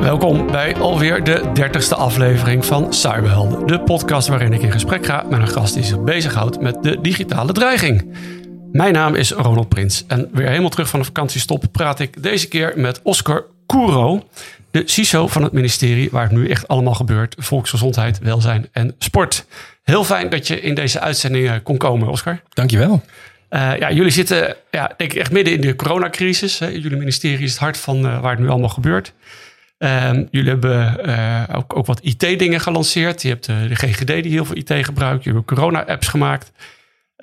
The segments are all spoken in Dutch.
Welkom bij alweer de dertigste aflevering van Cyberhelden. De podcast waarin ik in gesprek ga met een gast die zich bezighoudt met de digitale dreiging. Mijn naam is Ronald Prins en weer helemaal terug van de vakantiestop praat ik deze keer met Oscar Kouro, de CISO van het ministerie waar het nu echt allemaal gebeurt. Volksgezondheid, welzijn en sport. Heel fijn dat je in deze uitzending eh, kon komen, Oscar. Dankjewel. Eh, ja, jullie zitten ja, denk ik echt midden in de coronacrisis. Hè. Jullie ministerie is het hart van eh, waar het nu allemaal gebeurt. Ehm, jullie hebben ook, ook wat IT-dingen gelanceerd. Je hebt de GGD die heel veel IT gebruikt. Je hebt corona-apps gemaakt.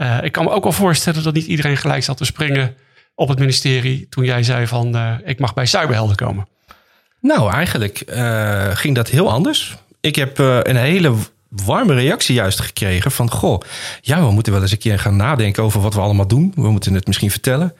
Eh, ik kan me ook wel voorstellen dat niet iedereen gelijk zat te springen op het ministerie toen jij zei van eh, ik mag bij Cyberhelden komen. Nou, eigenlijk eh, ging dat heel anders. Ik heb een hele warme reactie juist gekregen van... goh, ja, we moeten wel eens een keer gaan nadenken over wat we allemaal doen. We moeten het misschien vertellen.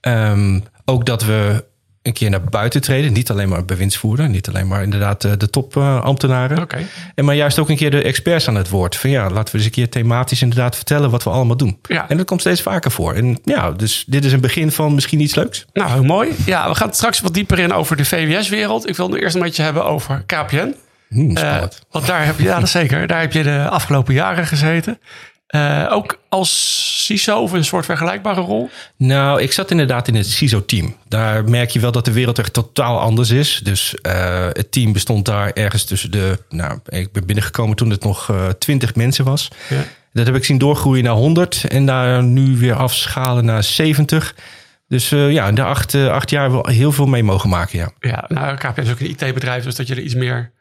Ehm, ook dat we een keer naar buiten treden. Niet alleen maar bewindsvoerder. Niet alleen maar inderdaad eh, de topambtenaren. Oké. En maar juist ook een keer de experts aan het woord. Van ja, laten we eens een keer thematisch inderdaad vertellen wat we allemaal doen. Ja. En dat komt steeds vaker voor. En ja, dus dit is een begin van misschien iets leuks. Nou, heel mooi. Ja, we gaan straks wat dieper in over de VWS-wereld. Ik wil nu eerst een beetje hebben over KPN. Hmm, Eh, want daar heb je, ja, dat zeker. Daar heb je de afgelopen jaren gezeten. Eh, ook als CISO of een soort vergelijkbare rol. Nou, ik zat inderdaad in het CISO-team. Daar merk je wel dat de wereld echt totaal anders is. Dus eh, het team bestond daar ergens tussen de... Nou, ik ben binnengekomen toen het nog eh 20 mensen was. Ja. Dat heb ik zien doorgroeien naar 100 en daar nu weer afschalen naar 70. Dus ja, in de acht, acht jaar wel heel veel mee mogen maken, ja. Ja, nou, KPN is ook een IT-bedrijf, dus dat je er iets meer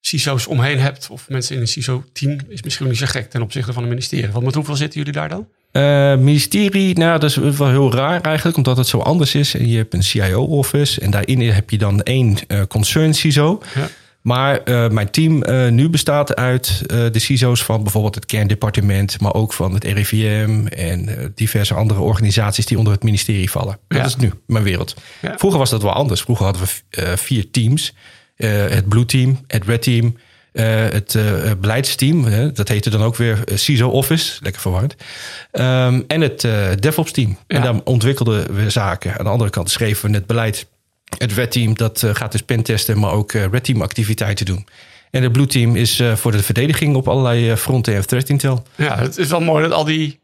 CISO's omheen hebt. Of mensen in een CISO-team is misschien niet zo gek ten opzichte van het ministerie. Want met hoeveel zitten jullie daar dan? Eh, ministerie, nou, dat is wel heel raar eigenlijk, omdat het zo anders is. En je hebt een CIO-office en daarin heb je dan één eh, concern CISO. Ja. Maar eh, mijn team nu bestaat uit de CISO's van bijvoorbeeld het kerndepartement, maar ook van het RIVM en diverse andere organisaties die onder het ministerie vallen. Dat Ja. is nu mijn wereld. Ja. Vroeger was dat wel anders. Vroeger hadden we vier teams: het Blue Team, het Red Team. eh, het eh, beleidsteam, hè, dat heette dan ook weer eh, CISO Office, lekker verwarrd. Ehm, en het eh, DevOps team. En daar ontwikkelden we zaken. Aan de andere kant schreven we het beleid. Het Red Team dat eh, gaat dus pentesten, maar ook eh, Red Team activiteiten doen. En het Blue Team is eh, voor de verdediging op allerlei eh, fronten en threat intel. Ja, het is wel mooi dat al die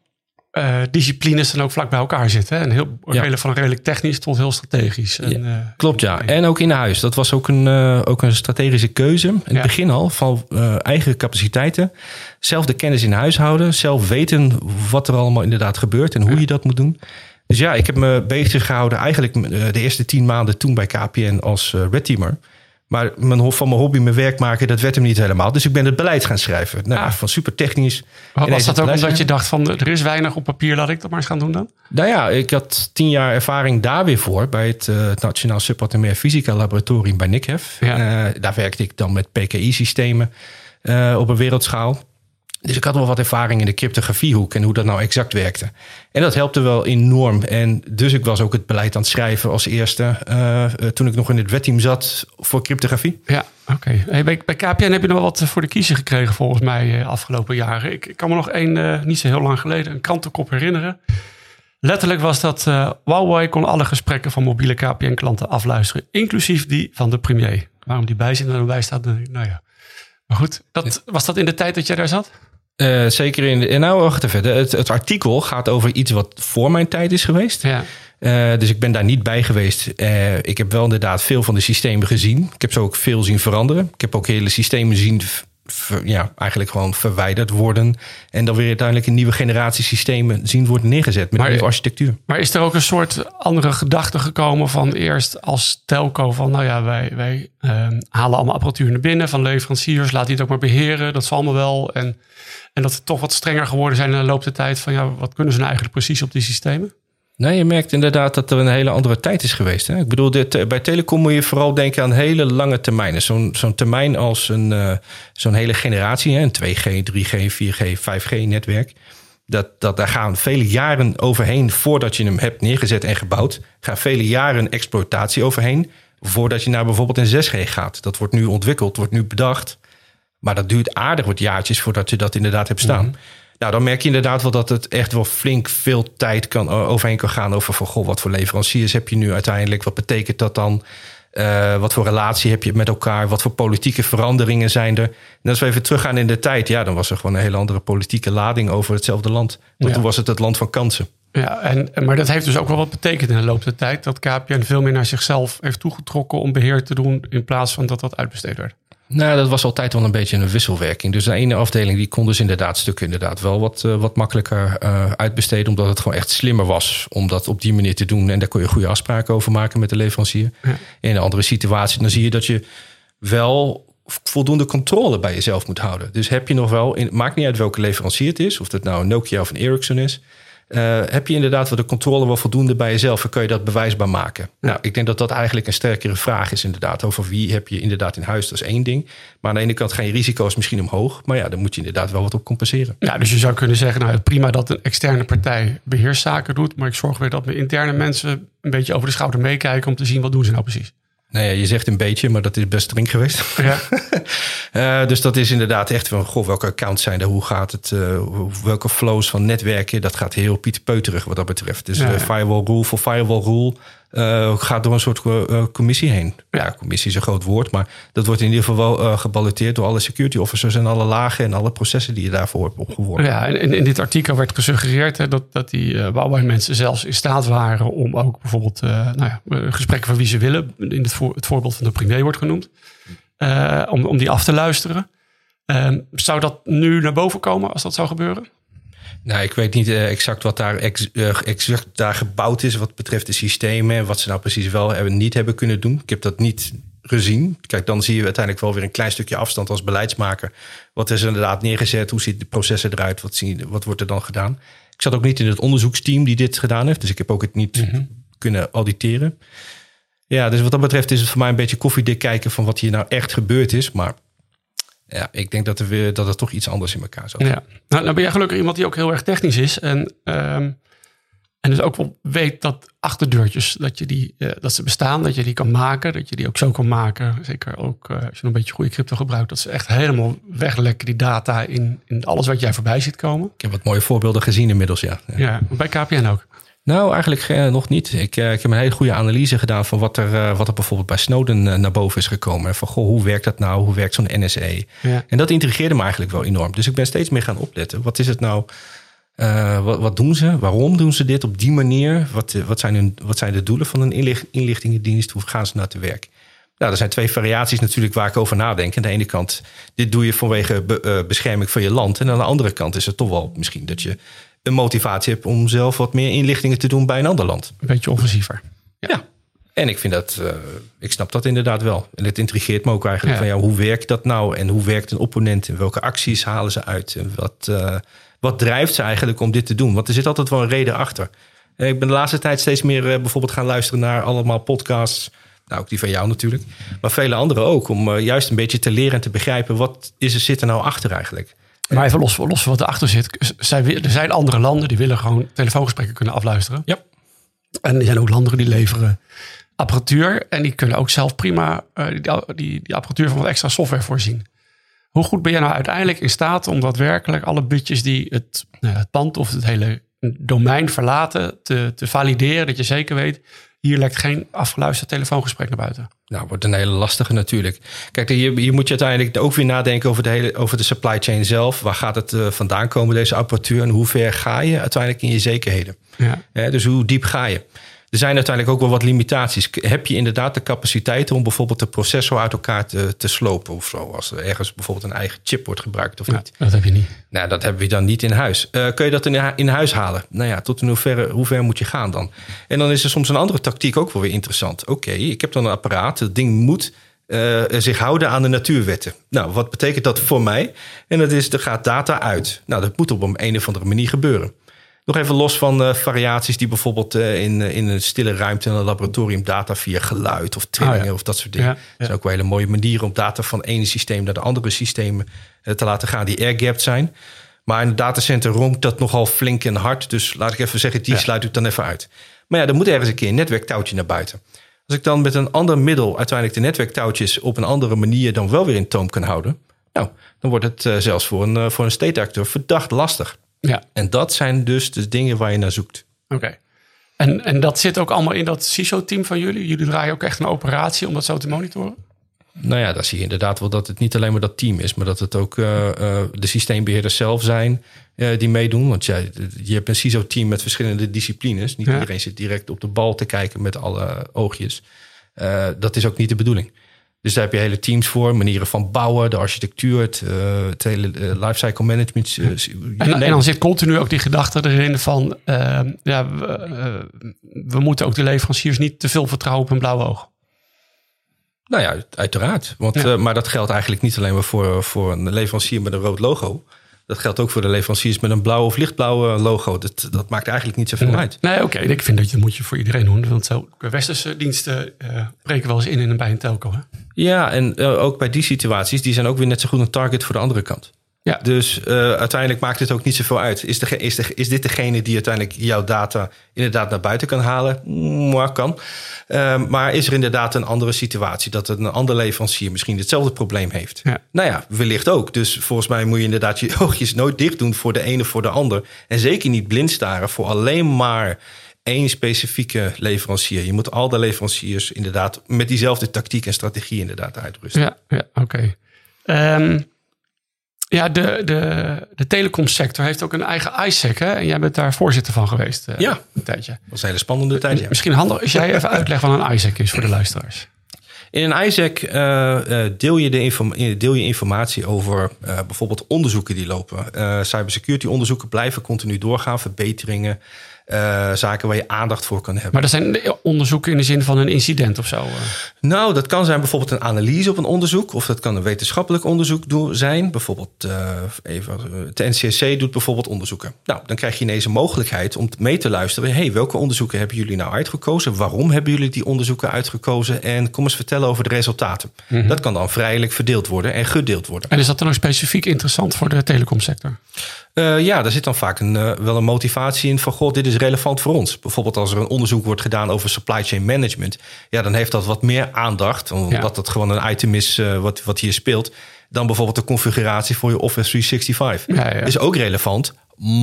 eh, disciplines dan ook vlak bij elkaar zitten. Hè? En heel, Ja. redelijk- van redelijk technisch tot heel strategisch. En, eh, Klopt, ja. En ook in huis. Dat was ook een, eh, ook een strategische keuze. In het begin al, van eigen capaciteiten. Zelf de kennis in huis houden. Zelf weten wat er allemaal inderdaad gebeurt en hoe je dat moet doen. Dus ja, ik heb me bezig gehouden eigenlijk de eerste tien maanden toen bij KPN als red teamer. Maar mijn, van mijn hobby mijn werk maken, dat werd hem niet helemaal. Dus ik ben het beleid gaan schrijven. Nou, Ah. Van super technisch. was dat ook omdat je dacht van er is weinig op papier, laat ik dat maar eens gaan doen dan? nou ja, ik had tien jaar ervaring daar weer voor bij het eh, het Nationaal Subatomair Fysica Laboratorium bij NICHEF. Ja. Eh, daar werkte ik dan met PKI-systemen eh, op een wereldschaal. Dus ik had wel wat ervaring in de cryptografiehoek en hoe dat nou exact werkte. En dat helpte wel enorm. En dus ik was ook het beleid aan het schrijven als eerste eh, eh, toen ik nog in het wetteam zat voor cryptografie. Ja, oké. Hey, bij, bij KPN heb je nog wat voor de kiezer gekregen volgens mij eh, afgelopen jaren. Ik, ik kan me nog één, eh, niet zo heel lang geleden, een krantenkop herinneren. Letterlijk was dat eh, Huawei kon alle gesprekken van mobiele KPN-klanten afluisteren, inclusief die van de premier. Waarom die bijzin er bij staat, nou ja. Maar goed, dat, was dat in de tijd dat jij daar zat? Eh, zeker in de. en Nou, wacht even. Het, het artikel gaat over iets wat voor mijn tijd is geweest. Ja. Eh, dus ik ben daar niet bij geweest. Eh, ik heb wel inderdaad veel van de systemen gezien. Ik heb ze ook veel zien veranderen. Ik heb ook hele systemen zien, ver- ja, eigenlijk gewoon verwijderd worden. En dan weer uiteindelijk een nieuwe generatie systemen zien worden neergezet met Maar- nieuwe architectuur. Maar is er ook een soort andere gedachte gekomen van eerst als telco van nou ja, wij, wij ehm, halen allemaal apparatuur naar binnen van leveranciers, laat die het ook maar beheren, dat zal allemaal wel. En, en dat ze toch wat strenger geworden zijn in de loop der tijd van ja, wat kunnen ze nou eigenlijk precies op die systemen? Nee, je merkt inderdaad dat er een hele andere tijd is geweest. Hè? Ik bedoel, dit, eh, bij telecom moet je vooral denken aan hele lange termijnen. Zo'n termijn als een, eh, zo'n hele generatie, hè? een 2G, 3G, 4G, 5G netwerk. Dat, dat, daar gaan vele jaren overheen voordat je hem hebt neergezet en gebouwd. Gaan vele jaren exploitatie overheen voordat je naar bijvoorbeeld een 6G gaat. Dat wordt nu ontwikkeld, wordt nu bedacht. Maar dat duurt aardig wat jaartjes voordat je dat inderdaad hebt staan. Mhm. Nou, dan merk je inderdaad wel dat het echt wel flink veel tijd kan, overheen kan gaan over van goh, wat voor leveranciers heb je nu uiteindelijk? Wat betekent dat dan? Uh, wat voor relatie heb je met elkaar? Wat voor politieke veranderingen zijn er? En als we even teruggaan in de tijd, ja, dan was er gewoon een hele andere politieke lading over hetzelfde land. Want Ja. toen was het het land van kansen. Ja, en, en- maar dat heeft dus ook wel wat betekend in de loop der tijd. Dat KPN veel meer naar zichzelf heeft toegetrokken om beheer te doen. In plaats van dat dat uitbesteed werd. Nou, dat was altijd wel een beetje een wisselwerking. Dus de ene afdeling die kon dus inderdaad stukken inderdaad wel wat, eh, wat makkelijker eh, uitbesteden. Omdat het gewoon echt slimmer was om dat op die manier te doen. En daar kon je goede afspraken over maken met de leverancier. Ja. In een andere situatie, dan zie je dat je wel voldoende controle bij jezelf moet houden. Dus heb je nog wel, in, maakt niet uit welke leverancier het is, of het nou een Nokia of een Ericsson is. Eh, heb je inderdaad wel de controle wel voldoende bij jezelf en kun je dat bewijsbaar maken? Nou, ik denk dat dat eigenlijk een sterkere vraag is inderdaad. Over wie heb je inderdaad in huis, dat is één ding. Maar aan de ene kant gaan je risico's misschien omhoog. Maar ja, dan moet je inderdaad wel wat op compenseren. Ja, dus je zou kunnen zeggen, nou prima dat een externe partij beheerszaken doet. Maar ik zorg weer dat mijn interne mensen een beetje over de schouder meekijken om te zien wat doen ze nou precies. Nou ja, je zegt een beetje, maar dat is best streng geweest. Ja, Eh, dus dat is inderdaad echt van, goh, welke accounts zijn er? Hoe gaat het? eh, welke flows van netwerken? Dat gaat heel pieterpeuterig wat dat betreft. Dus Ja, eh, ja. firewall rule voor firewall rule eh, gaat door een soort eh, commissie heen. Ja, commissie is een groot woord, maar dat wordt in ieder geval wel geballoteerd door alle security officers en alle lagen en alle processen die je daarvoor hebt opgeworpen. ja en in, dit artikel werd gesuggereerd hè, dat, dat die uh, mensen zelfs in staat waren om ook bijvoorbeeld nou ja, gesprekken van wie ze willen. In het, het voorbeeld van de premier wordt genoemd. om, om die af te luisteren. Ehm, zou dat nu naar boven komen als dat zou gebeuren? Nou, ik weet niet eh, exact wat daar ex- eh, exact daar gebouwd is wat betreft de systemen en wat ze nou precies wel en niet hebben kunnen doen. Ik heb dat niet gezien. Kijk, dan zie je uiteindelijk wel weer een klein stukje afstand als beleidsmaker. Wat is er inderdaad neergezet? Hoe ziet de processen eruit? Wat, zie, wat wordt er dan gedaan? Ik zat ook niet in het onderzoeksteam die dit gedaan heeft, dus ik heb ook het niet kunnen auditeren. Ja, dus wat dat betreft is het voor mij een beetje koffiedik kijken van wat hier nou echt gebeurd is. Maar ja, ik denk dat er, weer, dat er toch iets anders in elkaar zat. Ja. Nou, nou ben jij gelukkig iemand die ook heel erg technisch is. En, ehm, en dus ook wel weet dat achterdeurtjes, dat, je die, eh, dat ze bestaan. Dat je die kan maken. Dat je die ook zo kan maken. Zeker ook eh, als je een beetje goede crypto gebruikt. Dat ze echt helemaal weglekken die data in, in alles wat jij voorbij ziet komen. Ik heb wat mooie voorbeelden gezien inmiddels, ja. ja. Ja, bij KPN ook. Nou, eigenlijk eh, nog niet. Ik, eh, ik heb een hele goede analyse gedaan van wat er, eh, wat er bijvoorbeeld bij Snowden naar boven is gekomen. En van, goh, hoe werkt dat nou? Hoe werkt zo'n NSE? Ja. En dat intrigeerde me eigenlijk wel enorm. Dus ik ben steeds meer gaan opletten. Wat is het nou? Wat, wat doen ze? Waarom doen ze dit op die manier? Wat, wat, zijn, hun, wat zijn de doelen van een inlicht, inlichtingendienst? Hoe gaan ze nou te werk? Nou, er zijn twee variaties natuurlijk waar ik over nadenk. Aan de ene kant, dit doe je vanwege be- bescherming van je land. En aan de andere kant is het toch wel misschien dat je een motivatie hebt om zelf wat meer inlichtingen te doen bij een ander land. Een beetje offensiever. Ja. En ik vind dat, eh, ik snap dat inderdaad wel. En het intrigeert me ook eigenlijk Ja. van ja, hoe werkt dat nou? En hoe werkt een opponent? En welke acties halen ze uit? En wat, eh, wat drijft ze eigenlijk om dit te doen? Want er zit altijd wel een reden achter. Eh, Ik ben de laatste tijd steeds meer bijvoorbeeld gaan luisteren naar allemaal podcasts. Nou, ook die van jou natuurlijk. Maar vele anderen ook. Om juist een beetje te leren en te begrijpen. Wat is er, zit er nou achter eigenlijk? Maar even los, los van wat erachter zit. Er zijn andere landen die willen gewoon telefoongesprekken kunnen afluisteren. Ja. En er zijn ook landen die leveren apparatuur. En die kunnen ook zelf prima eh, die, die, die apparatuur van wat extra software voorzien. Hoe goed ben jij nou uiteindelijk in staat om daadwerkelijk alle bitjes die het, nou het pand of het hele domein verlaten te, te valideren? Dat je zeker weet, hier lekt geen afgeluisterd telefoongesprek naar buiten. Nou, wordt een hele lastige natuurlijk. Kijk, hier, hier moet je uiteindelijk ook weer nadenken over de, hele, over de supply chain zelf. Waar gaat het eh, vandaan komen, deze apparatuur? En hoe ver ga je uiteindelijk in je zekerheden? Ja. Dus hoe diep ga je? Er zijn uiteindelijk ook wel wat limitaties. Heb je inderdaad de capaciteit om bijvoorbeeld de processor uit elkaar te, te slopen of zo? Als er ergens bijvoorbeeld een eigen chip wordt gebruikt of Ja, niet? dat heb je niet. Nou, dat hebben we dan niet in huis. Eh, kun je dat in, in huis halen? Nou ja, tot in hoeverre, hoe ver moet je gaan dan? En dan is er soms een andere tactiek ook wel weer interessant. Oké, ik heb dan een apparaat. Het ding moet eh, zich houden aan de natuurwetten. Nou, wat betekent dat voor mij? En dat is, er gaat data uit. Nou, dat moet op een, een of andere manier gebeuren. Nog even los van eh, variaties die bijvoorbeeld eh, in, eh, in een stille ruimte in een laboratorium data via geluid of trillingen Oh ja. of dat soort dingen. Ja, Dat zijn ook wel hele mooie manieren om data van ene systeem naar de andere systemen te laten gaan die airgapped zijn. Maar in het datacenter ronkt dat nogal flink en hard. Dus laat ik even zeggen, die sluit ik dan even uit. Maar ja, er moet ergens een keer een netwerktouwtje naar buiten. Als ik dan met een ander middel uiteindelijk de netwerktouwtjes op een andere manier dan wel weer in toom kan houden. Nou, dan wordt het zelfs voor een, voor een state actor verdacht lastig. Ja, En dat zijn dus de dingen waar je naar zoekt. oké. En, en dat zit ook allemaal in dat CISO-team van jullie? Jullie draaien ook echt een operatie om dat zo te monitoren? Nou ja, dan zie je inderdaad wel dat het niet alleen maar dat team is, maar dat het ook eh, eh, de systeembeheerders zelf zijn eh, die meedoen. Want jij, je hebt een CISO-team met verschillende disciplines. Niet Ja. iedereen zit direct op de bal te kijken met alle oogjes. Dat is ook niet de bedoeling. Dus daar heb je hele teams voor, manieren van bouwen, de architectuur, het, eh, het hele eh, lifecycle management. eh, En, dan zit continu ook die gedachte erin van... eh, ja, we, we moeten ook de leveranciers niet te veel vertrouwen op een blauw oog. Nou ja, uiteraard. Want, Ja. maar dat geldt eigenlijk niet alleen maar voor, voor een leverancier met een rood logo. Dat geldt ook voor de leveranciers met een blauw of lichtblauwe logo. Dat, dat maakt eigenlijk niet zoveel uit. Nee, oké. Ik vind dat je moet je voor iedereen doen. Want zo, westerse diensten breken wel eens in, in een bij een telco. Hè? Ja, en eh, ook bij die situaties, die zijn ook weer net zo goed een target voor de andere kant. Ja. Dus eh, uiteindelijk maakt het ook niet zoveel uit. Is, de, is, de, is dit degene die uiteindelijk jouw data inderdaad naar buiten kan halen? Mwah, kan. Eh, maar is er inderdaad een andere situatie dat een ander leverancier misschien hetzelfde probleem heeft? Ja. Nou ja, wellicht ook. Dus volgens mij moet je inderdaad je oogjes nooit dicht doen voor de ene of voor de ander. En zeker niet blind staren voor alleen maar één specifieke leverancier. Je moet al de leveranciers inderdaad met diezelfde tactiek en strategie inderdaad uitrusten. Ja, ja oké. Ehm, ja, de, de, de telecomsector heeft ook een eigen ISEC. Hè? En jij bent daar voorzitter van geweest eh, Ja. een tijdje. Dat was een hele spannende tijd. ja. Misschien handig als jij even uitlegt wat een ISEC is voor de luisteraars. In een ISAC eh, eh, deel, je de deel je informatie over bijvoorbeeld onderzoeken die lopen. Cybersecurity onderzoeken blijven continu doorgaan, verbeteringen, eh, zaken waar je aandacht voor kan hebben. Maar dat zijn onderzoeken in de zin van een incident of zo. eh. Nou, dat kan zijn bijvoorbeeld een analyse op een onderzoek, of dat kan een wetenschappelijk onderzoek zijn. Bijvoorbeeld, eh, even, het NCSC doet bijvoorbeeld onderzoeken. Nou, dan krijg je ineens een mogelijkheid om mee te luisteren. hey, welke onderzoeken hebben jullie nou uitgekozen? Waarom hebben jullie die onderzoeken uitgekozen? En kom eens vertellen over de resultaten. Dat kan dan vrijelijk verdeeld worden en gedeeld worden. En is dat dan ook specifiek interessant voor de telecomsector? Ja, daar zit dan vaak een, wel een motivatie in van... god, dit is relevant voor ons. Bijvoorbeeld als er een onderzoek wordt gedaan over supply chain management... ja, dan heeft dat wat meer aandacht... omdat Ja. dat gewoon een item is eh, wat, wat hier speelt... dan bijvoorbeeld de configuratie voor je Office 365. Ja, ja. Is ook relevant,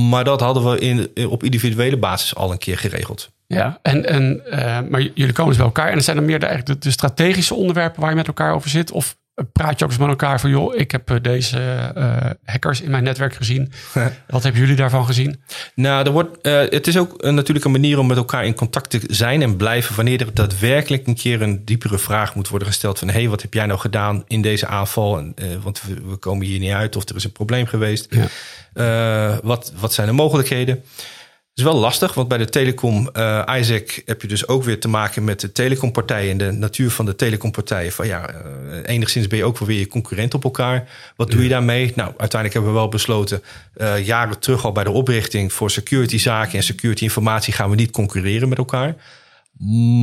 maar dat hadden we in, op individuele basis al een keer geregeld. Ja, en, en, eh, maar jullie komen dus bij elkaar. En er zijn dan meer de, eigenlijk de, de strategische onderwerpen waar je met elkaar over zit? Of praat je ook eens met elkaar van... joh, ik heb eh, deze eh, hackers in mijn netwerk gezien. Wat hebben jullie daarvan gezien? Nou, er wordt, eh, het is ook natuurlijk een manier om met elkaar in contact te zijn en blijven wanneer er daadwerkelijk een keer een diepere vraag moet worden gesteld van hé, hey, wat heb jij nou gedaan in deze aanval? En, want we, we komen hier niet uit of er is een probleem geweest. Ja. Wat, wat zijn de mogelijkheden? Het is wel lastig, want bij de telecom eh ISAC heb je dus ook weer te maken met de telecompartijen en de natuur van de telecompartijen. Van ja, eh, enigszins ben je ook wel weer je concurrent op elkaar. Wat doe je daarmee? Nou, uiteindelijk hebben we wel besloten, eh, jaren terug al bij de oprichting voor security zaken en security informatie gaan we niet concurreren met elkaar.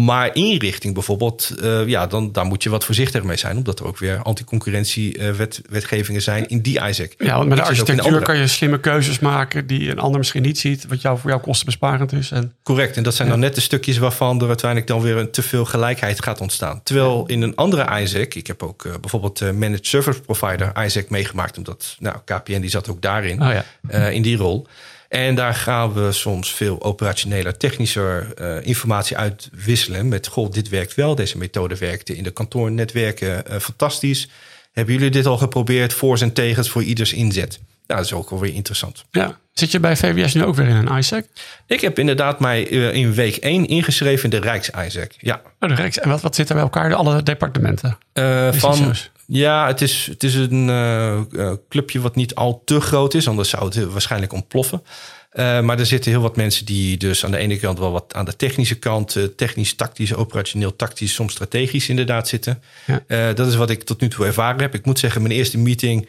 Maar inrichting bijvoorbeeld, eh, ja, dan, daar moet je wat voorzichtig mee zijn. Omdat er ook weer anticoncurrentie-wetgevingen zijn in die ISAC. Ja, want met de architectuur kan je slimme keuzes maken... die een ander misschien niet ziet. Wat jou, voor jou kostenbesparend is. En, Correct, en dat zijn dan net de stukjes waarvan er uiteindelijk dan weer een te veel gelijkheid gaat ontstaan. Terwijl in een andere ISAC, ik heb ook eh, bijvoorbeeld eh, Managed Service Provider ISAC meegemaakt, omdat nou, KPN die zat ook daarin, oh ja. eh, in die rol. En daar gaan we soms veel operationeler, technischer eh, informatie uitwisselen. Met, goh, dit werkt wel, deze methode werkte in de kantoornetwerken eh, fantastisch. Hebben jullie dit al geprobeerd? Voor's en tegens voor ieders inzet. Nou, dat is ook alweer interessant. ja. Zit je bij VWS nu ook weer in een ISAC? Ik heb inderdaad mij eh, in week 1 ingeschreven in de Rijks-ISAC. Ja, Oh, de Rijks. En wat, wat zit er bij elkaar? Alle departementen? Is van? Ja, het is, het is een eh, eh, clubje wat niet al te groot is, anders zou het waarschijnlijk ontploffen. Eh, maar er zitten heel wat mensen die dus aan de ene kant wel wat aan de technische kant, technisch, tactisch, operationeel, tactisch, soms strategisch inderdaad zitten. Ja. Dat is wat ik tot nu toe ervaren heb. Ik moet zeggen, mijn eerste meeting,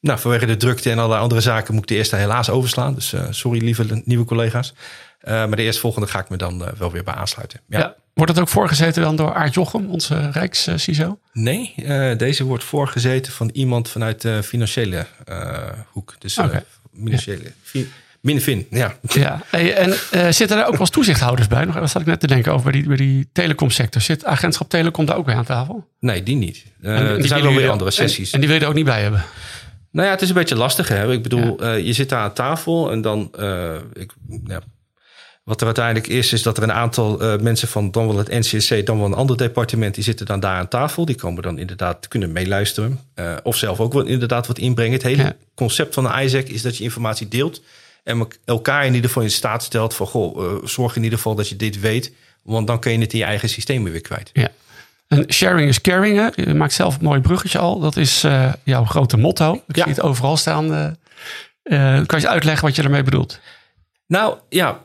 nou, vanwege de drukte en allerlei andere zaken, moet ik de eerste helaas overslaan. Dus sorry, lieve nieuwe collega's. Eh, maar de eerstvolgende ga ik me dan eh, wel weer bij aansluiten. Ja. Ja. Wordt het ook voorgezeten dan door Aart Jochem, onze Rijks-CISO? Nee, eh, deze wordt voorgezeten van iemand vanuit de financiële hoek. Dus Oké. financiële... ja. Ja, hey, en zitten daar ook wel eens toezichthouders bij? Nog, wat zat ik net te denken over bij die, bij die telecomsector. Zit agentschap Telecom daar ook bij aan tafel? Nee, die niet. En die er zijn wel weer andere sessies. En, die wil je er ook niet bij hebben. Nou ja, het is een beetje lastig. Hè? Ik bedoel, je zit daar aan tafel en dan... ik, ja, wat er uiteindelijk is, is dat er een aantal eh, mensen van dan wel het NCSC, dan wel een ander departement, die zitten dan daar aan tafel. Die komen dan inderdaad kunnen meeluisteren. eh, of zelf ook wel inderdaad wat inbrengen. Het hele Ja. concept van een ISAC is dat je informatie deelt. En elkaar in ieder geval in staat stelt van, goh, eh, zorg in ieder geval dat je dit weet. Want dan kun je het in je eigen systemen weer kwijt. Ja. En sharing is caring. Hè? Je maakt zelf een mooi bruggetje al. Dat is jouw grote motto. Ik Ja. zie het overal staan. kan je uitleggen wat je ermee bedoelt? Nou ja,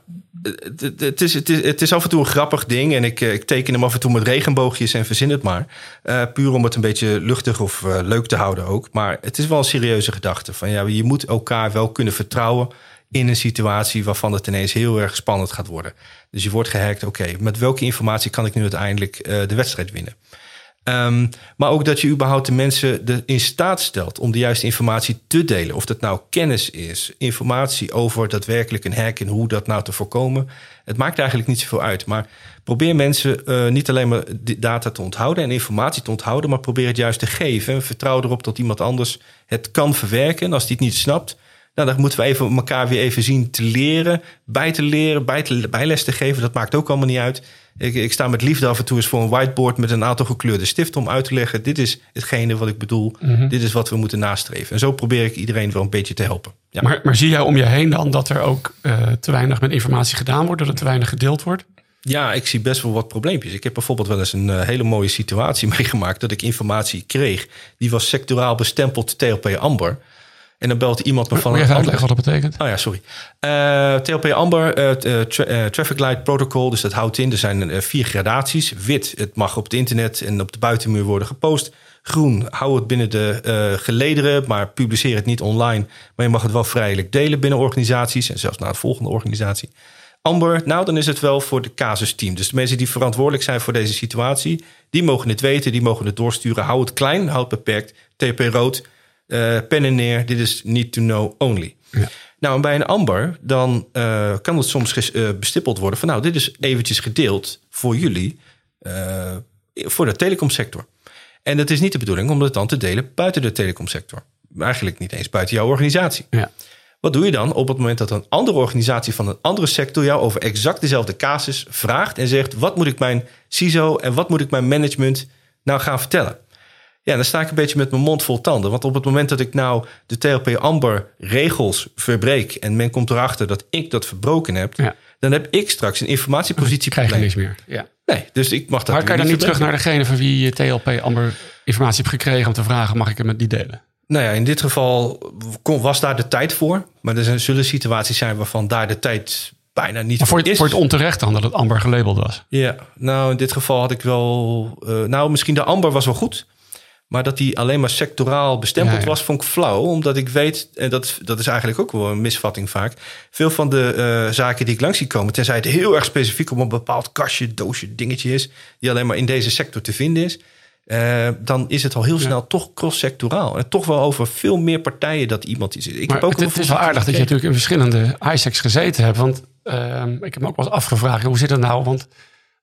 het, is, het, is, af en toe een grappig ding. En ik, eh, ik teken hem af en toe met regenboogjes en verzin het maar. Eh, puur om het een beetje luchtig of eh, leuk te houden ook. Maar het is wel een serieuze gedachte. Van, ja, je moet elkaar wel kunnen vertrouwen in een situatie waarvan het ineens heel erg spannend gaat worden. Dus je wordt gehackt. Oké, met welke informatie kan ik nu uiteindelijk de wedstrijd winnen? Ehm, maar ook dat je überhaupt de mensen de, in staat stelt om de juiste informatie te delen. Of dat nou kennis is, informatie over daadwerkelijk een hack en hoe dat nou te voorkomen. Het maakt eigenlijk niet zoveel uit. Maar probeer mensen eh, niet alleen maar data te onthouden en informatie te onthouden, maar probeer het juist te geven. Vertrouw erop dat iemand anders het kan verwerken. En als die het niet snapt, nou, dan moeten we even elkaar weer even zien te leren, bij te leren, bij te, te geven. Dat maakt ook allemaal niet uit. Ik, ik sta met liefde af en toe eens voor een whiteboard met een aantal gekleurde stiften om uit te leggen. Dit is hetgene wat ik bedoel. Dit is wat we moeten nastreven. En zo probeer ik iedereen wel een beetje te helpen. Ja. Maar, maar zie jij om je heen dan dat er ook eh, te weinig met informatie gedaan wordt? Dat er te weinig gedeeld wordt? Ja, ik zie best wel wat probleempjes. Ik heb bijvoorbeeld wel eens een eh, hele mooie situatie meegemaakt dat ik informatie kreeg. Die was sectoraal bestempeld TLP Amber. En dan belt iemand me van je een even ander- uitleggen wat dat betekent? Oh ja, sorry. Eh, TLP Amber, eh, eh, tra- Traffic Light Protocol. Dus dat houdt in, er zijn vier gradaties. Wit, het mag op het internet en op de buitenmuur worden gepost. Groen, hou het binnen de gelederen, maar publiceer het niet online. Maar je mag het wel vrijelijk delen binnen organisaties en zelfs naar een volgende organisatie. Amber, nou dan is het wel voor de casusteam. Dus de mensen die verantwoordelijk zijn voor deze situatie, die mogen het weten, die mogen het doorsturen. Hou het klein, hou het beperkt. TP rood, pennen neer. Dit is need to know only. Nou, en bij een amber, dan eh, kan het soms eh, bestippeld worden van... nou, dit is eventjes gedeeld voor jullie, eh, voor de telecomsector. En dat is niet de bedoeling om het dan te delen buiten de telecomsector. Eigenlijk niet eens buiten jouw organisatie. Ja. Wat doe je dan op het moment dat een andere organisatie van een andere sector jou over exact dezelfde casus vraagt en zegt: wat moet ik mijn CISO en wat moet ik mijn management nou gaan vertellen? Ja, dan sta ik een beetje met mijn mond vol tanden. Want op het moment dat ik nou de TLP Amber regels verbreek en men komt erachter dat ik dat verbroken heb, Ja. dan heb ik straks een informatiepositie Krijg je niks meer. Ja. Nee, dus ik mag dat Maar kan je dan niet terug naar degene van wie je TLP Amber informatie hebt gekregen om te vragen, mag ik hem met die delen? Nou ja, in dit geval kon, was daar de tijd voor. Maar er zijn- zullen situaties zijn waarvan daar de tijd bijna niet Maar voor voor je, is. voor je het onterecht dan dat het Amber gelabeld was? Ja, nou in dit geval had ik wel... eh, nou, misschien de amber was wel goed. Maar dat die alleen maar sectoraal bestempeld Ja, ja. was, vond ik flauw. Omdat ik weet, en dat, dat is eigenlijk ook wel een misvatting vaak... veel van de eh, zaken die ik langs zie komen... tenzij het heel erg specifiek om een bepaald kastje, doosje, dingetje is... die alleen maar in deze sector te vinden is... eh, dan is het al heel snel toch cross-sectoraal. En toch wel over veel meer partijen dat iemand is. Ik Maar heb ook het, het is wel aardig dat je natuurlijk in verschillende ISACs gezeten hebt. Want ehm, ik heb me ook wel eens afgevraagd, hoe zit het nou? Want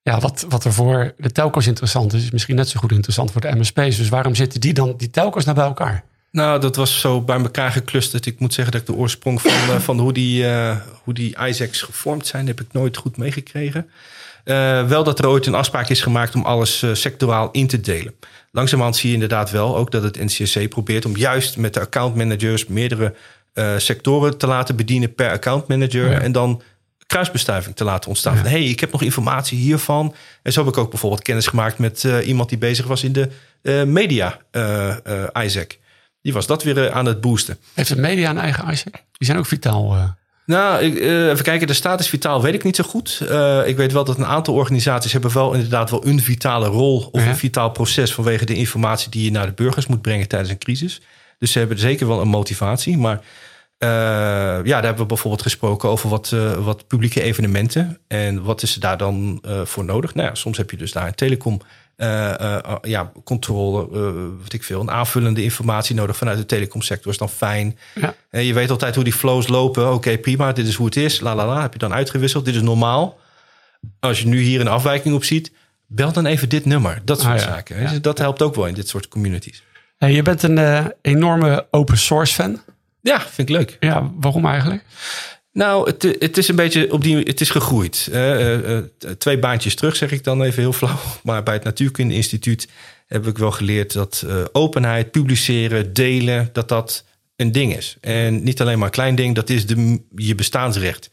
ja, wat, wat er voor de telcos interessant is, is misschien net zo goed interessant voor de MSP's. Dus waarom zitten die dan, die telcos, nou bij elkaar? Nou, dat was zo bij elkaar geclusterd. Ik moet zeggen dat ik de oorsprong van, eh, van hoe, die, eh, hoe die ISACs gevormd zijn, heb ik nooit goed meegekregen. Eh, wel dat er ooit een afspraak is gemaakt om alles sectoraal in te delen. Langzamerhand zie je inderdaad wel ook dat het NCSC probeert om juist met de accountmanagers meerdere sectoren te laten bedienen per accountmanager. Ja. En dan kruisbestuiving te laten ontstaan. Van, hey, ik heb nog informatie hiervan. En zo heb ik ook bijvoorbeeld kennis gemaakt met eh, iemand die bezig was in de eh, media eh, ISAC. Die was dat weer aan het boosten. Heeft de media een eigen ISAC? Die zijn ook vitaal. Nou, ik, even kijken. De status vitaal weet ik niet zo goed. Ik weet wel dat een aantal organisaties hebben wel inderdaad wel een vitale rol of Ja. een vitaal proces vanwege de informatie die je naar de burgers moet brengen tijdens een crisis. Dus ze hebben zeker wel een motivatie. Maar eh, ja, daar hebben we bijvoorbeeld gesproken over wat, eh, wat publieke evenementen. En wat is er daar dan eh, voor nodig? Nou ja, soms heb je dus daar een telecom eh, ja, controle, wat ik veel, een aanvullende informatie nodig vanuit de telecomsector is dan fijn. Ja. En je weet altijd hoe die flows lopen. Oké, prima, dit is hoe het is. La la la, heb je dan uitgewisseld. Dit is normaal. Als je nu hier een afwijking op ziet, bel dan even dit nummer. Dat soort Ah, ja. zaken. Ja. Dat helpt ook wel in dit soort communities. Je bent een enorme open source fan. Ja, vind ik leuk. Ja, waarom eigenlijk? Nou, het, het is een beetje op die. Het is gegroeid. Eh, eh, twee baantjes terug, zeg ik dan even heel flauw. Maar bij het Natuurkunde Instituut heb ik wel geleerd dat eh, openheid, publiceren, delen, dat dat een ding is. En niet alleen maar een klein ding, dat is de, je bestaansrecht.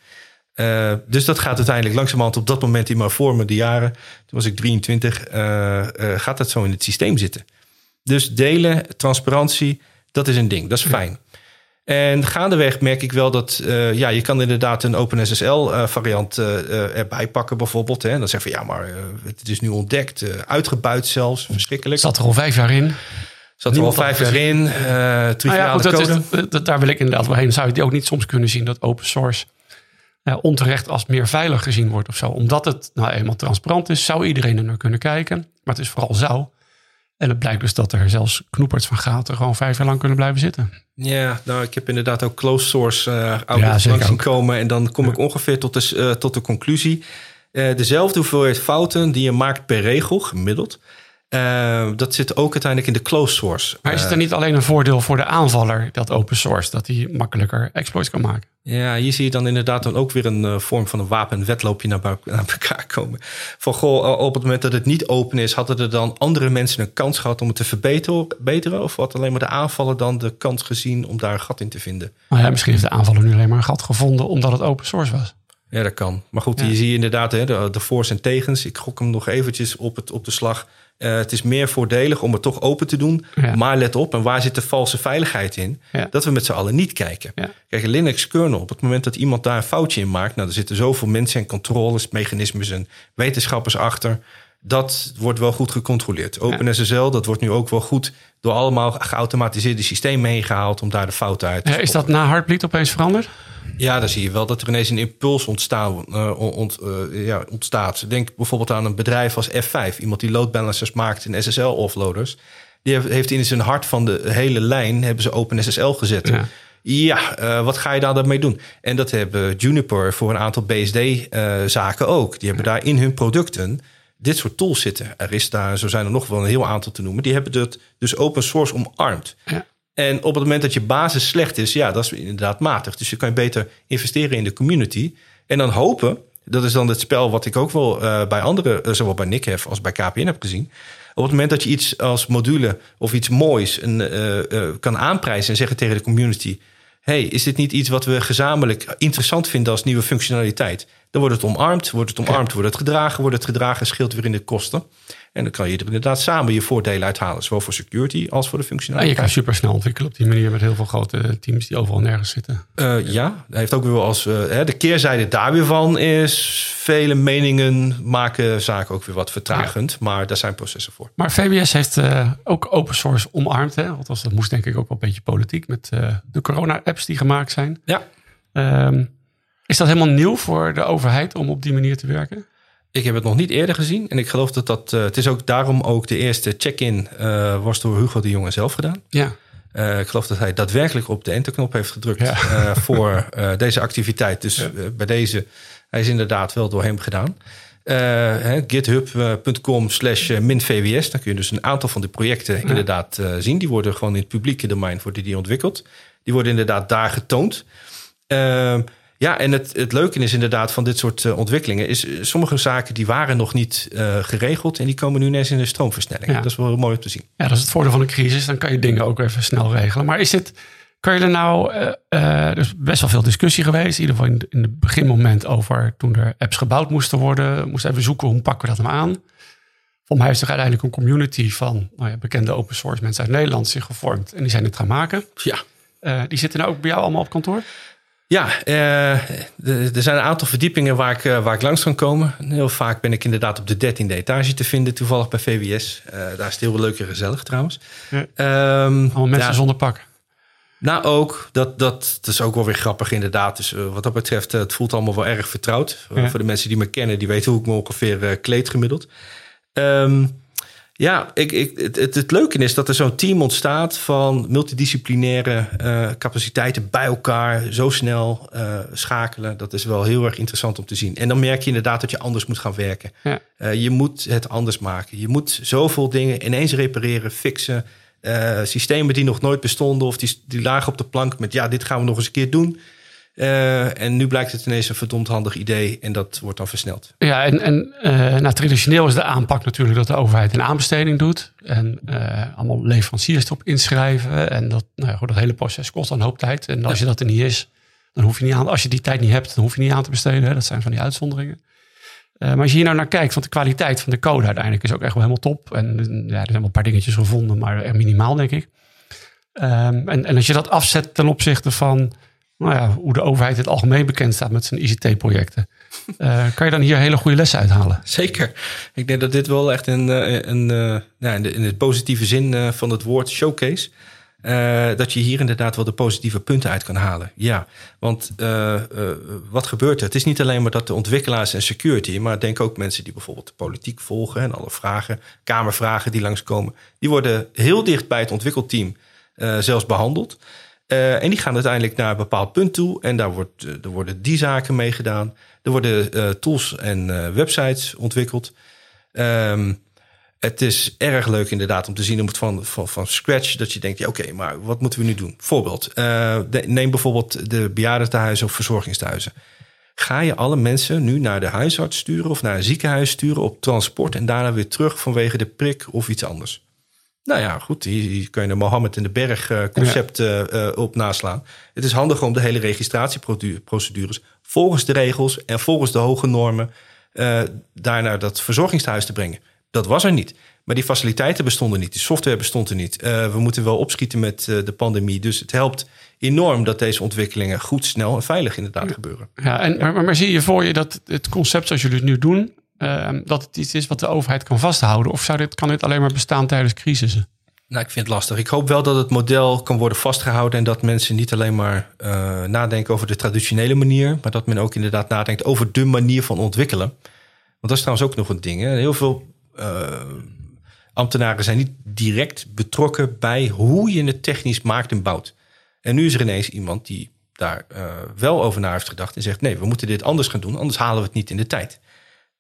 Dus dat gaat uiteindelijk langzamerhand op dat moment in mijn vormende jaren, toen was ik 23, eh, eh, gaat dat zo in het systeem zitten. Dus delen, transparantie, dat is een ding. Dat is fijn. En gaandeweg merk ik wel dat eh, ja, je kan inderdaad een OpenSSL-variant eh, erbij pakken bijvoorbeeld. Hè. En dan zeg je van ja, maar eh, het is nu ontdekt, eh, uitgebuit zelfs, verschrikkelijk. Zat er al vijf jaar in. Zat er al vijf jaar in, eh Nou triviale ja, goed, dat code. is, dat- daar wil ik inderdaad wel heen. Zou je die ook niet soms kunnen zien dat open source eh, onterecht als meer veilig gezien wordt of zo? Omdat het nou eenmaal transparant is, zou iedereen er naar kunnen kijken. Maar het is vooral zou. En het blijkt dus dat er zelfs knoeperts van gaten gewoon vijf jaar lang kunnen blijven zitten. Ja, nou, ik heb inderdaad ook closed source uh, audits langs zien komen. En dan kom ik ongeveer tot de, eh, tot de conclusie. Eh, dezelfde hoeveelheid fouten die je maakt per regel, gemiddeld. Eh, dat zit ook uiteindelijk in de closed source. Maar is het Eh, dan niet alleen een voordeel voor de aanvaller, dat open source, dat hij makkelijker exploits kan maken? Ja, hier zie je dan inderdaad dan ook weer een eh, vorm van een wapenwetloopje naar, naar elkaar komen. Van goh, op het moment dat het niet open is, hadden er dan andere mensen een kans gehad om het te verbeteren? beteren? Of had alleen maar de aanvaller dan de kans gezien om daar een gat in te vinden? Nou ja, misschien heeft de aanvaller nu alleen maar een gat gevonden omdat het open source was. Ja, dat kan. Maar goed, Ja. hier zie je inderdaad hè, de, de voor's en tegens. Ik gok hem nog eventjes op, het, op de slag. Eh, het is meer voordelig om het toch open te doen. Ja. Maar let op, en waar zit de valse veiligheid in? Ja. Dat we met z'n allen niet kijken. Ja. Kijk, een Linux kernel, op het moment dat iemand daar een foutje in maakt... nou, er zitten zoveel mensen en controles, mechanismes en wetenschappers achter... dat wordt wel goed gecontroleerd. OpenSSL, dat wordt nu ook wel goed... door allemaal geautomatiseerde systemen heen gehaald... om daar de fouten uit te Ja, is dat na Heartbleed opeens veranderd? Ja, dan zie je wel dat er ineens een impuls ontstaan, eh, ont, eh, ja, ontstaat. Denk bijvoorbeeld aan een bedrijf als F5. Iemand die load balancers maakt en SSL-offloaders. Die heeft- in zijn hart van de hele lijn hebben ze OpenSSL gezet. Ja. Ja, eh, wat ga je daar dan mee doen? En dat hebben Juniper voor een aantal BSD-zaken ook. Die hebben daar in hun producten dit soort tools zitten. Er is daar, zo zijn er nog wel een heel aantal te noemen. Die hebben dat dus open source omarmd. Ja. En op het moment dat je basis slecht is, ja, dat is inderdaad matig. Dus je kan beter investeren in de community. En dan hopen, dat is dan het spel wat ik ook wel eh, bij anderen, eh, zowel bij NICHEF als bij KPN heb gezien. Op het moment dat je iets als module of iets moois een, eh, kan aanprijzen en zeggen tegen de community: hey, is dit niet iets wat we gezamenlijk interessant vinden als nieuwe functionaliteit? Dan wordt het omarmd, wordt het omarmd, wordt het gedragen, wordt het gedragen, scheelt weer in de kosten. En dan kan je er inderdaad samen je voordelen uithalen, zowel voor security als voor de En je functionaliteit. kan super snel ontwikkelen op die manier met heel veel grote teams die overal nergens zitten. Eh, ja, hij heeft ook weer wel als eh, de keerzijde daar weer van is vele meningen maken zaken ook weer wat vertragend, maar daar zijn processen voor. Maar VWS heeft eh, ook open source omarmd. Hè? Althans, dat moest denk ik ook wel een beetje politiek met de corona-apps die gemaakt zijn. Ja, Ehm, is dat helemaal nieuw voor de overheid om op die manier te werken? ik heb het nog niet eerder gezien en ik geloof dat dat eh, het is ook daarom ook de eerste check-in eh, was door Hugo de Jonge zelf gedaan. Ja. Eh, ik geloof dat hij daadwerkelijk op de enterknop heeft gedrukt Ja. voor deze activiteit. Dus bij deze, hij is inderdaad wel door hem gedaan. Github.com slash minvws. Dan kun je dus een aantal van de projecten inderdaad zien. Die worden gewoon in het publieke domein worden die ontwikkeld. Die worden inderdaad daar getoond. Ja, en het, het leuke is inderdaad van dit soort eh, ontwikkelingen... is eh, sommige zaken die waren nog niet eh, geregeld... en die komen nu ineens in de stroomversnelling. Ja. Dat is wel heel mooi om te zien. ja, dat is het voordeel van een crisis. Dan kan je dingen ook even snel regelen. Maar is dit, kan je er nou, er is best wel veel discussie geweest. In ieder geval in, de- in het beginmoment over toen er apps gebouwd moesten worden. Moesten even zoeken hoe pakken we dat nou aan. Voor mij is er uiteindelijk een community van nou ja, bekende open source mensen uit Nederland zich gevormd. En die zijn het gaan maken. Ja, die zitten nou ook bij jou allemaal op kantoor? Ja, eh, er zijn een aantal verdiepingen waar ik, eh, waar ik langs kan komen. Heel vaak ben ik inderdaad op de dertiende etage te vinden, toevallig bij VWS. Eh, daar is het heel leuk en gezellig trouwens. Ja. Ehm, Allemaal mensen ja, zonder pak. Nou ook, dat, dat, dat is ook wel weer grappig inderdaad. Dus eh, wat dat betreft, eh, het voelt allemaal wel erg vertrouwd. Eh, Ja. Voor de mensen die me kennen, die weten hoe ik me ongeveer eh, kleed gemiddeld. Ehm, Ja, ik, ik, het, het, leuke is dat er zo'n team ontstaat van multidisciplinaire uh, capaciteiten bij elkaar zo snel uh, schakelen. Dat is wel heel erg interessant om te zien. En dan merk je inderdaad dat je anders moet gaan werken. Ja. Uh, je moet het anders maken. Je moet zoveel dingen ineens repareren, fixen. systemen die nog nooit bestonden of die, die lagen op de plank met ja, dit gaan we nog eens een keer doen. Uh, en nu blijkt het ineens een verdomd handig idee en dat wordt dan versneld. Ja, en, en uh, nou, traditioneel is de aanpak natuurlijk dat de overheid een aanbesteding doet. En uh, allemaal leveranciers erop inschrijven. En dat, nou ja, dat hele proces kost dan een hoop tijd. En als ja. je dat er niet is, dan hoef je niet aan. Als je die tijd niet hebt, dan hoef je niet aan te besteden. Hè. Dat zijn van die uitzonderingen. maar als je hier nou naar kijkt, want de kwaliteit van de code uiteindelijk is ook echt wel helemaal top. En ja, er zijn wel een paar dingetjes gevonden, maar echt minimaal, denk ik. Um, en, en als je dat afzet ten opzichte van nou ja, hoe de overheid het algemeen bekend staat met zijn ICT-projecten. Uh, kan je dan hier hele goede lessen uithalen? Zeker. Ik denk dat dit wel echt een, een, een nou, in, de, in de positieve zin van het woord showcase. Uh, dat je hier inderdaad wel de positieve punten uit kan halen. Ja, want wat gebeurt er? Het is niet alleen maar dat de ontwikkelaars en security, maar denk ook mensen die bijvoorbeeld de politiek volgen en alle vragen, kamervragen die langskomen, die worden heel dicht bij het ontwikkelteam zelfs behandeld. Uh, en die gaan uiteindelijk naar een bepaald punt toe. En daar wordt, er worden die zaken mee gedaan. Er worden uh, tools en websites ontwikkeld. Um, het is erg leuk inderdaad om te zien van, van, van scratch. Dat je denkt, ja, oké, maar wat moeten we nu doen? Voorbeeld, neem bijvoorbeeld de bejaardentehuizen of verzorgingstehuizen. Ga je alle mensen nu naar de huisarts sturen of naar een ziekenhuis sturen op transport en daarna weer terug vanwege de prik of iets anders? Nou ja, goed, hier, kun je de Mohammed in de Berg uh, concept ja. uh, op naslaan. Het is handig om de hele registratieprocedures volgens de regels en volgens de hoge normen daar naar dat verzorgingstehuis te brengen. Dat was er niet. Maar die faciliteiten bestonden niet, die software bestond er niet. we moeten wel opschieten met de pandemie. Dus het helpt enorm dat deze ontwikkelingen goed, snel en veilig inderdaad gebeuren. Ja, en, maar, maar, zie je voor je dat het concept zoals jullie het nu doen, uh, dat het iets is wat de overheid kan vasthouden? Of zou dit, kan dit alleen maar bestaan tijdens crisissen? Nou, ik vind het lastig. Ik hoop wel dat het model kan worden vastgehouden en dat mensen niet alleen maar uh, nadenken over de traditionele manier, maar dat men ook inderdaad nadenkt over de manier van ontwikkelen. Want dat is trouwens ook nog een ding. Heel veel uh, ambtenaren zijn niet direct betrokken bij hoe je het technisch maakt en bouwt. En nu is er ineens iemand die daar uh, wel over na heeft gedacht en zegt: nee, we moeten dit anders gaan doen, anders halen we het niet in de tijd.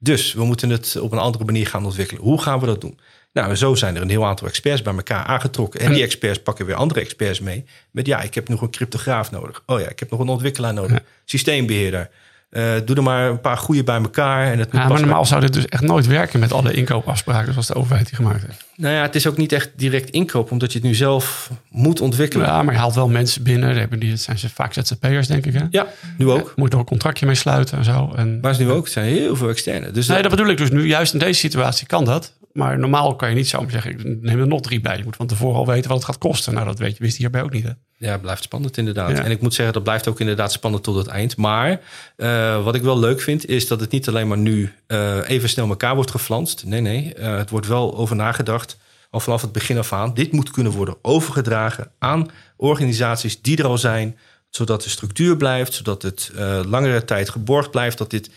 Dus we moeten het op een andere manier gaan ontwikkelen. Hoe gaan we dat doen? Nou, zo zijn er een heel aantal experts bij elkaar aangetrokken. En die experts pakken weer andere experts mee. Met ja, ik heb nog een cryptograaf nodig. Oh ja, ik heb nog een ontwikkelaar nodig. Systeembeheerder. Uh, doe er maar een paar goede bij elkaar. En het ja, maar normaal zou dit dus echt nooit werken met alle inkoopafspraken zoals de overheid die gemaakt heeft. Nou ja, het is ook niet echt direct inkoop, omdat je het nu zelf moet ontwikkelen. Ja, maar je haalt wel mensen binnen. Hebben die, het zijn ze vaak ZZP'ers, denk ik. Hè? Ja, nu ook. Ja, moet er een contractje mee sluiten en zo. En, maar is nu ook. Het zijn heel veel externe. Dus nee, dat bedoel ik dus nu. Juist in deze situatie kan dat. Maar normaal kan je niet zo zeggen, ik neem er nog drie bij. Je moet van tevoren al weten wat het gaat kosten. Nou, dat weet je, wist hierbij ook niet. Hè? Ja, het blijft spannend inderdaad. En ik moet zeggen, dat blijft ook inderdaad spannend tot het eind. Maar uh, wat ik wel leuk vind, is dat het niet alleen maar nu uh, even snel elkaar wordt geflanst. Nee, nee. Uh, het wordt wel over nagedacht, al vanaf het begin af aan. Dit moet kunnen worden overgedragen aan organisaties die er al zijn. Zodat de structuur blijft, zodat het langere tijd geborgd blijft. Dat dit,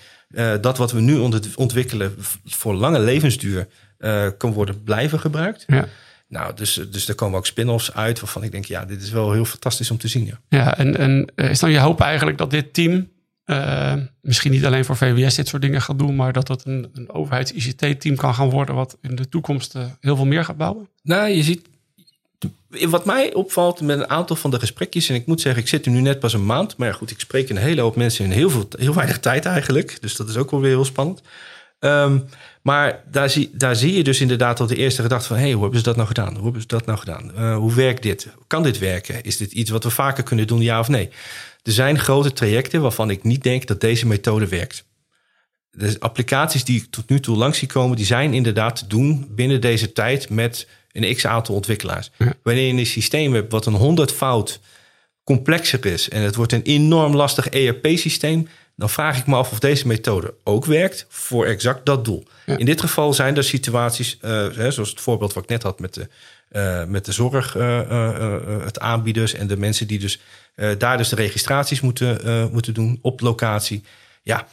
dat wat we nu ontwikkelen voor lange levensduur uh, kan worden blijven gebruikt. Ja. Nou, dus, dus er komen ook spin-offs uit waarvan ik denk, ja, dit is wel heel fantastisch om te zien. Ja, ja en, en eh, is dan je hoop eigenlijk dat dit team uh, misschien niet alleen voor VWS dit soort dingen gaat doen, maar dat dat een, een overheids-ICT-team kan gaan worden wat in de toekomst uh, heel veel meer gaat bouwen? Nou, je ziet, wat mij opvalt met een aantal van de gesprekjes, en ik moet zeggen, ik zit er nu net pas een maand, maar goed, ik spreek een hele hoop mensen in heel, veel, heel weinig tijd eigenlijk, dus dat is ook wel weer heel spannend. Um, maar daar zie, daar zie je dus inderdaad al de eerste gedachte van... hé, hey, hoe hebben ze dat nou gedaan? Hoe hebben ze dat nou gedaan? Uh, hoe werkt dit? Kan dit werken? Is dit iets wat we vaker kunnen doen, ja of nee? Er zijn grote trajecten waarvan ik niet denk dat deze methode werkt. De applicaties die ik tot nu toe langs zie komen... die zijn inderdaad te doen binnen deze tijd met een x-aantal ontwikkelaars. Wanneer je een systeem hebt wat een honderdvoud complexer is... en het wordt een enorm lastig ERP-systeem dan vraag ik me af of deze methode ook werkt voor exact dat doel. In dit geval zijn er situaties, uh, zoals het voorbeeld wat ik net had met de, uh, met de zorg, uh, het aanbieders en de mensen die dus daar dus de registraties moeten, moeten doen op locatie. Ja,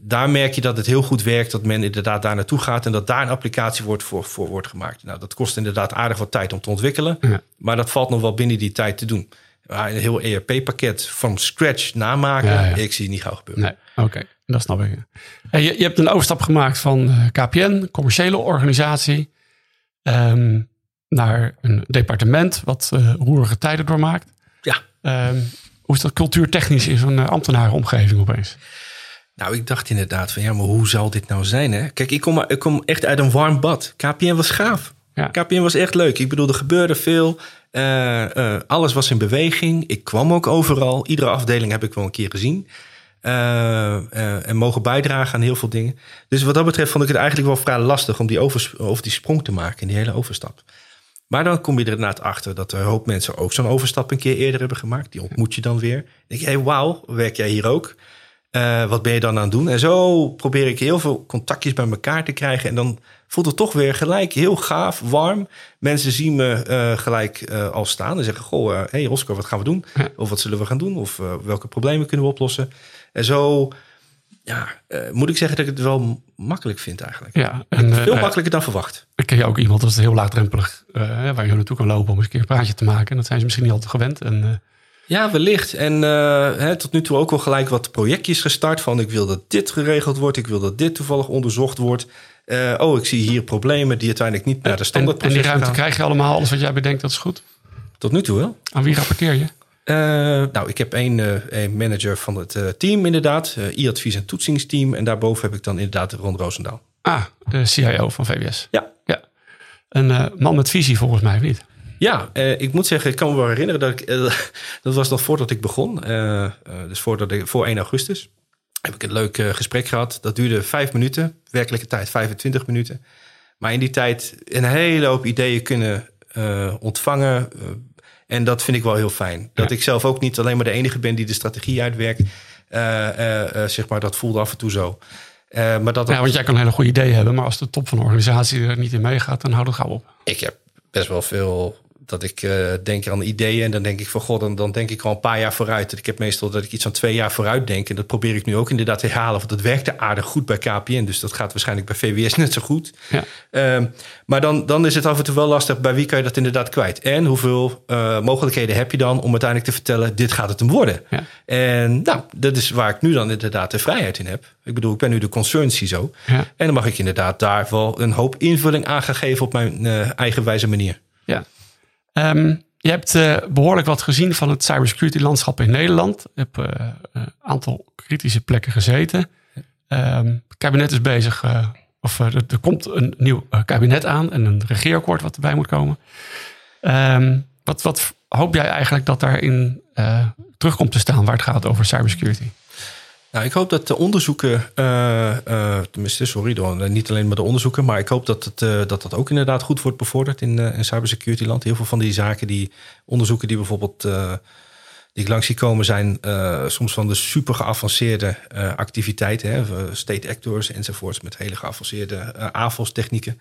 daar merk je dat het heel goed werkt. Dat men inderdaad daar naartoe gaat en dat daar een applicatie wordt voor, voor wordt gemaakt. Nou, dat kost inderdaad aardig wat tijd om te ontwikkelen. Ja. Maar dat valt nog wel binnen die tijd te doen. Maar een heel ERP-pakket van scratch namaken, Ja, ja. ik zie het niet gauw gebeuren. Nee, oké, dat snap ik. Je, je hebt een overstap gemaakt van eh, KPN, commerciële organisatie, ehm, naar een departement wat eh, roerige tijden doormaakt. Ja. Ehm, hoe is dat cultuurtechnisch in zo'n eh, ambtenarenomgeving opeens? Nou, ik dacht inderdaad van ja, maar hoe zal dit nou zijn? Hè? Kijk, ik kom, ik kom echt uit een warm bad. KPN was gaaf. Ja. KPN was echt leuk. Ik bedoel, er gebeurde veel. Eh, eh, alles was in beweging. Ik kwam ook overal. Iedere afdeling heb ik wel een keer gezien. Eh, en mogen bijdragen aan heel veel dingen. Dus wat dat betreft vond ik het eigenlijk wel vrij lastig om die, over die sprong te maken in die hele overstap. Maar dan kom je er inderdaad achter dat er een hoop mensen ook zo'n overstap een keer eerder hebben gemaakt. Die ontmoet je dan weer. Denk je, wauw, werk jij hier ook? Eh, wat ben je dan aan het doen? En zo probeer ik heel veel contactjes bij elkaar te krijgen. En dan voelt het toch weer gelijk heel gaaf, warm. Mensen zien me eh, gelijk eh, al staan en zeggen... Goh, hé hey Oscar, wat gaan we doen? Of wat zullen we gaan doen? Of welke problemen kunnen we oplossen? En zo ja, moet ik zeggen dat ik het wel makkelijk vind eigenlijk. Ja, en Veel makkelijker dan verwacht. ik ken je ook iemand dat is heel laagdrempelig, waar je naartoe kan lopen om eens een keer een praatje te maken. En dat zijn ze misschien niet altijd gewend. En, Ja, wellicht. En eh, hè, tot nu toe ook wel gelijk wat projectjes gestart. Van ik wil dat dit geregeld wordt. Ik wil dat dit toevallig onderzocht wordt. Eh, oh, ik zie hier problemen die uiteindelijk niet naar de en, standaard en die ruimte krijg je allemaal, alles wat jij bedenkt, dat is goed. Tot nu toe wel. Aan wie rapporteer je? Eh, nou, ik heb één een manager van het team inderdaad. e-advies en toetsingsteam. En daarboven heb ik dan inderdaad Ron Roosendaal. Ah, de CIO van VWS. Ja. Ja. Een man met visie volgens mij, of niet? Ja, eh, ik moet zeggen, ik kan me wel herinneren dat ik... eh, dat was nog voordat ik begon. eh, eh, dus voordat ik, voor 1 augustus. Heb ik een leuk gesprek gehad. Dat duurde vijf minuten. Werkelijke tijd 25 minuten. Maar in die tijd een hele hoop ideeën kunnen eh, ontvangen. en dat vind ik wel heel fijn. Dat Ja. ik zelf ook niet alleen maar de enige ben die de strategie uitwerkt. Eh, eh, eh, zeg maar, dat voelde af en toe zo. Eh, maar dat, Ja, want jij kan een hele goede idee hebben, maar als de top van de organisatie er niet in meegaat, dan houdt het gauw op. ik heb best wel veel dat ik eh, denk aan ideeën en dan denk ik van god, dan, dan denk ik al een paar jaar vooruit. Ik heb meestal dat ik iets van twee jaar vooruit denk en dat probeer ik nu ook inderdaad te herhalen, want dat werkte aardig goed bij KPN, dus dat gaat waarschijnlijk bij VWS net zo goed. Ja. Ehm, maar dan, dan is het af en toe wel lastig, bij wie kan je dat inderdaad kwijt? En hoeveel eh, mogelijkheden heb je dan om uiteindelijk te vertellen, dit gaat het hem worden? Ja. En nou, dat is waar ik nu dan inderdaad de vrijheid in heb. Ik bedoel, ik ben nu de concern CISO. Ja. En dan mag ik inderdaad daar wel een hoop invulling aan gaan geven op mijn eh, eigenwijze manier. Ehm, je hebt eh, behoorlijk wat gezien van het cybersecurity landschap in Nederland. Je hebt eh, een aantal kritische plekken gezeten. Ehm, het kabinet is bezig, eh, of er, er komt een nieuw kabinet aan en een regeerakkoord wat erbij moet komen. Ehm, wat, wat hoop jij eigenlijk dat daarin eh terug komt te staan waar het gaat over cybersecurity? Nou, ik hoop dat de onderzoeken, eh, eh, tenminste, sorry, door, niet alleen maar de onderzoeken, maar ik hoop dat het, eh, dat, dat ook inderdaad goed wordt bevorderd in, eh, in cybersecurity land. Heel veel van die zaken, die onderzoeken die bijvoorbeeld eh, die ik langs zie komen, zijn eh, soms van de super geavanceerde eh, activiteiten, hè, eh, state actors enzovoorts, met hele geavanceerde uh, AFOS-technieken. Ik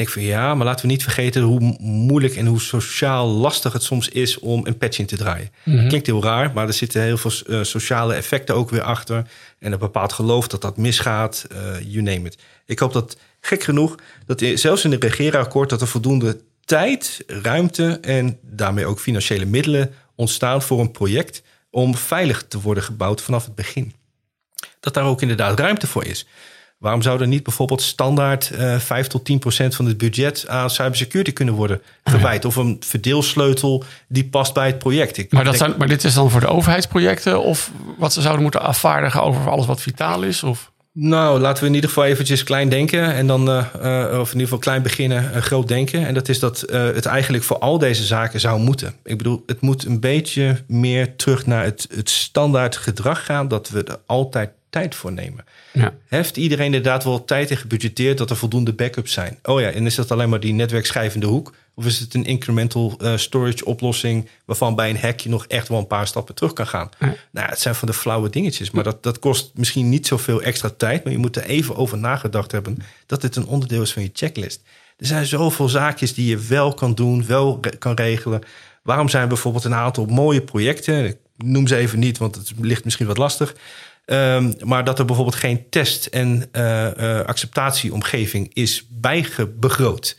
denk van ja, maar laten we niet vergeten hoe mo- moeilijk en hoe sociaal lastig het soms is om een patch in te draaien. Klinkt heel raar, maar er zitten heel veel eh, sociale effecten ook weer achter. En een bepaald geloof dat dat misgaat, eh you name it. Ik hoop dat, gek genoeg, dat zelfs in het regeerakkoord... dat er voldoende tijd, ruimte en daarmee ook financiële middelen ontstaan voor een project... om veilig te worden gebouwd vanaf het begin. Dat daar ook inderdaad ruimte voor is. Waarom zou er niet bijvoorbeeld standaard eh 5 tot 10 procent van het budget aan cybersecurity kunnen worden gewijd? Of een verdeelsleutel die past bij het project? Ik Maar, dat denk- zijn, maar dit is dan voor de overheidsprojecten of wat ze zouden moeten afvaardigen over alles wat vitaal is? Of? Nou, laten we in ieder geval eventjes klein denken. En dan, eh, eh, of in ieder geval klein beginnen, groot denken. En dat is dat het eigenlijk voor al deze zaken zou moeten. Ik bedoel, het moet een beetje meer terug naar het, het standaard gedrag gaan. Dat we er altijd tijd voor nemen. Ja. Heeft iedereen inderdaad wel tijd in gebudgeteerd dat er voldoende backups zijn? Oh ja, en is dat alleen maar die netwerkschijvende hoek? Of is het een incremental eh, storage oplossing waarvan bij een hack je nog echt wel een paar stappen terug kan gaan? Ja. Nou, het zijn van de flauwe dingetjes, maar dat, dat kost misschien niet zoveel extra tijd, maar je moet er even over nagedacht hebben dat dit een onderdeel is van je checklist. Er zijn zoveel zaakjes die je wel kan doen, wel re- kan regelen. Waarom zijn bijvoorbeeld een aantal mooie projecten, ik noem ze even niet, want het ligt misschien wat lastig, Ehm, maar dat er bijvoorbeeld geen test- en uh, acceptatieomgeving is bijgebegroot.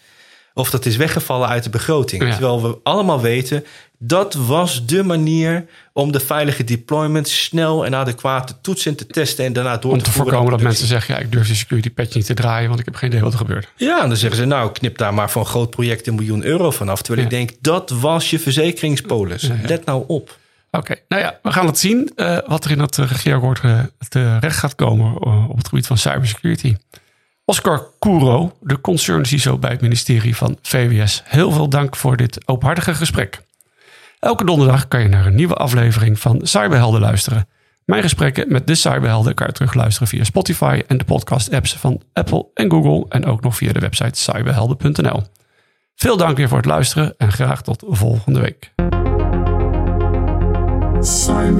Of dat is weggevallen uit de begroting. Terwijl we allemaal weten, dat was de manier om de veilige deployment snel en adequaat te toetsen en te testen en daarna door om te, voorkomen dat mensen zeggen, ja, ik durf die security patch niet te draaien, want ik heb geen idee wat er gebeurt. Ja, en dan zeggen ze, nou, knip daar maar voor een groot project een miljoen euro vanaf. Terwijl ik denk, dat was je verzekeringspolis. Let nou op. Oké, nou ja, we gaan het zien uh, wat er in dat regeerakkoord uh, terecht gaat komen op het gebied van cybersecurity. Oscar Kouro, de concern CISO bij het ministerie van VWS. Heel veel dank voor dit openhartige gesprek. Elke donderdag kan je naar een nieuwe aflevering van Cyberhelden luisteren. Mijn gesprekken met de Cyberhelden kan je terugluisteren via Spotify en de podcast-apps van Apple en Google en ook nog via de website cyberhelden.nl. Veel dank weer voor het luisteren en graag tot volgende week. Sorry.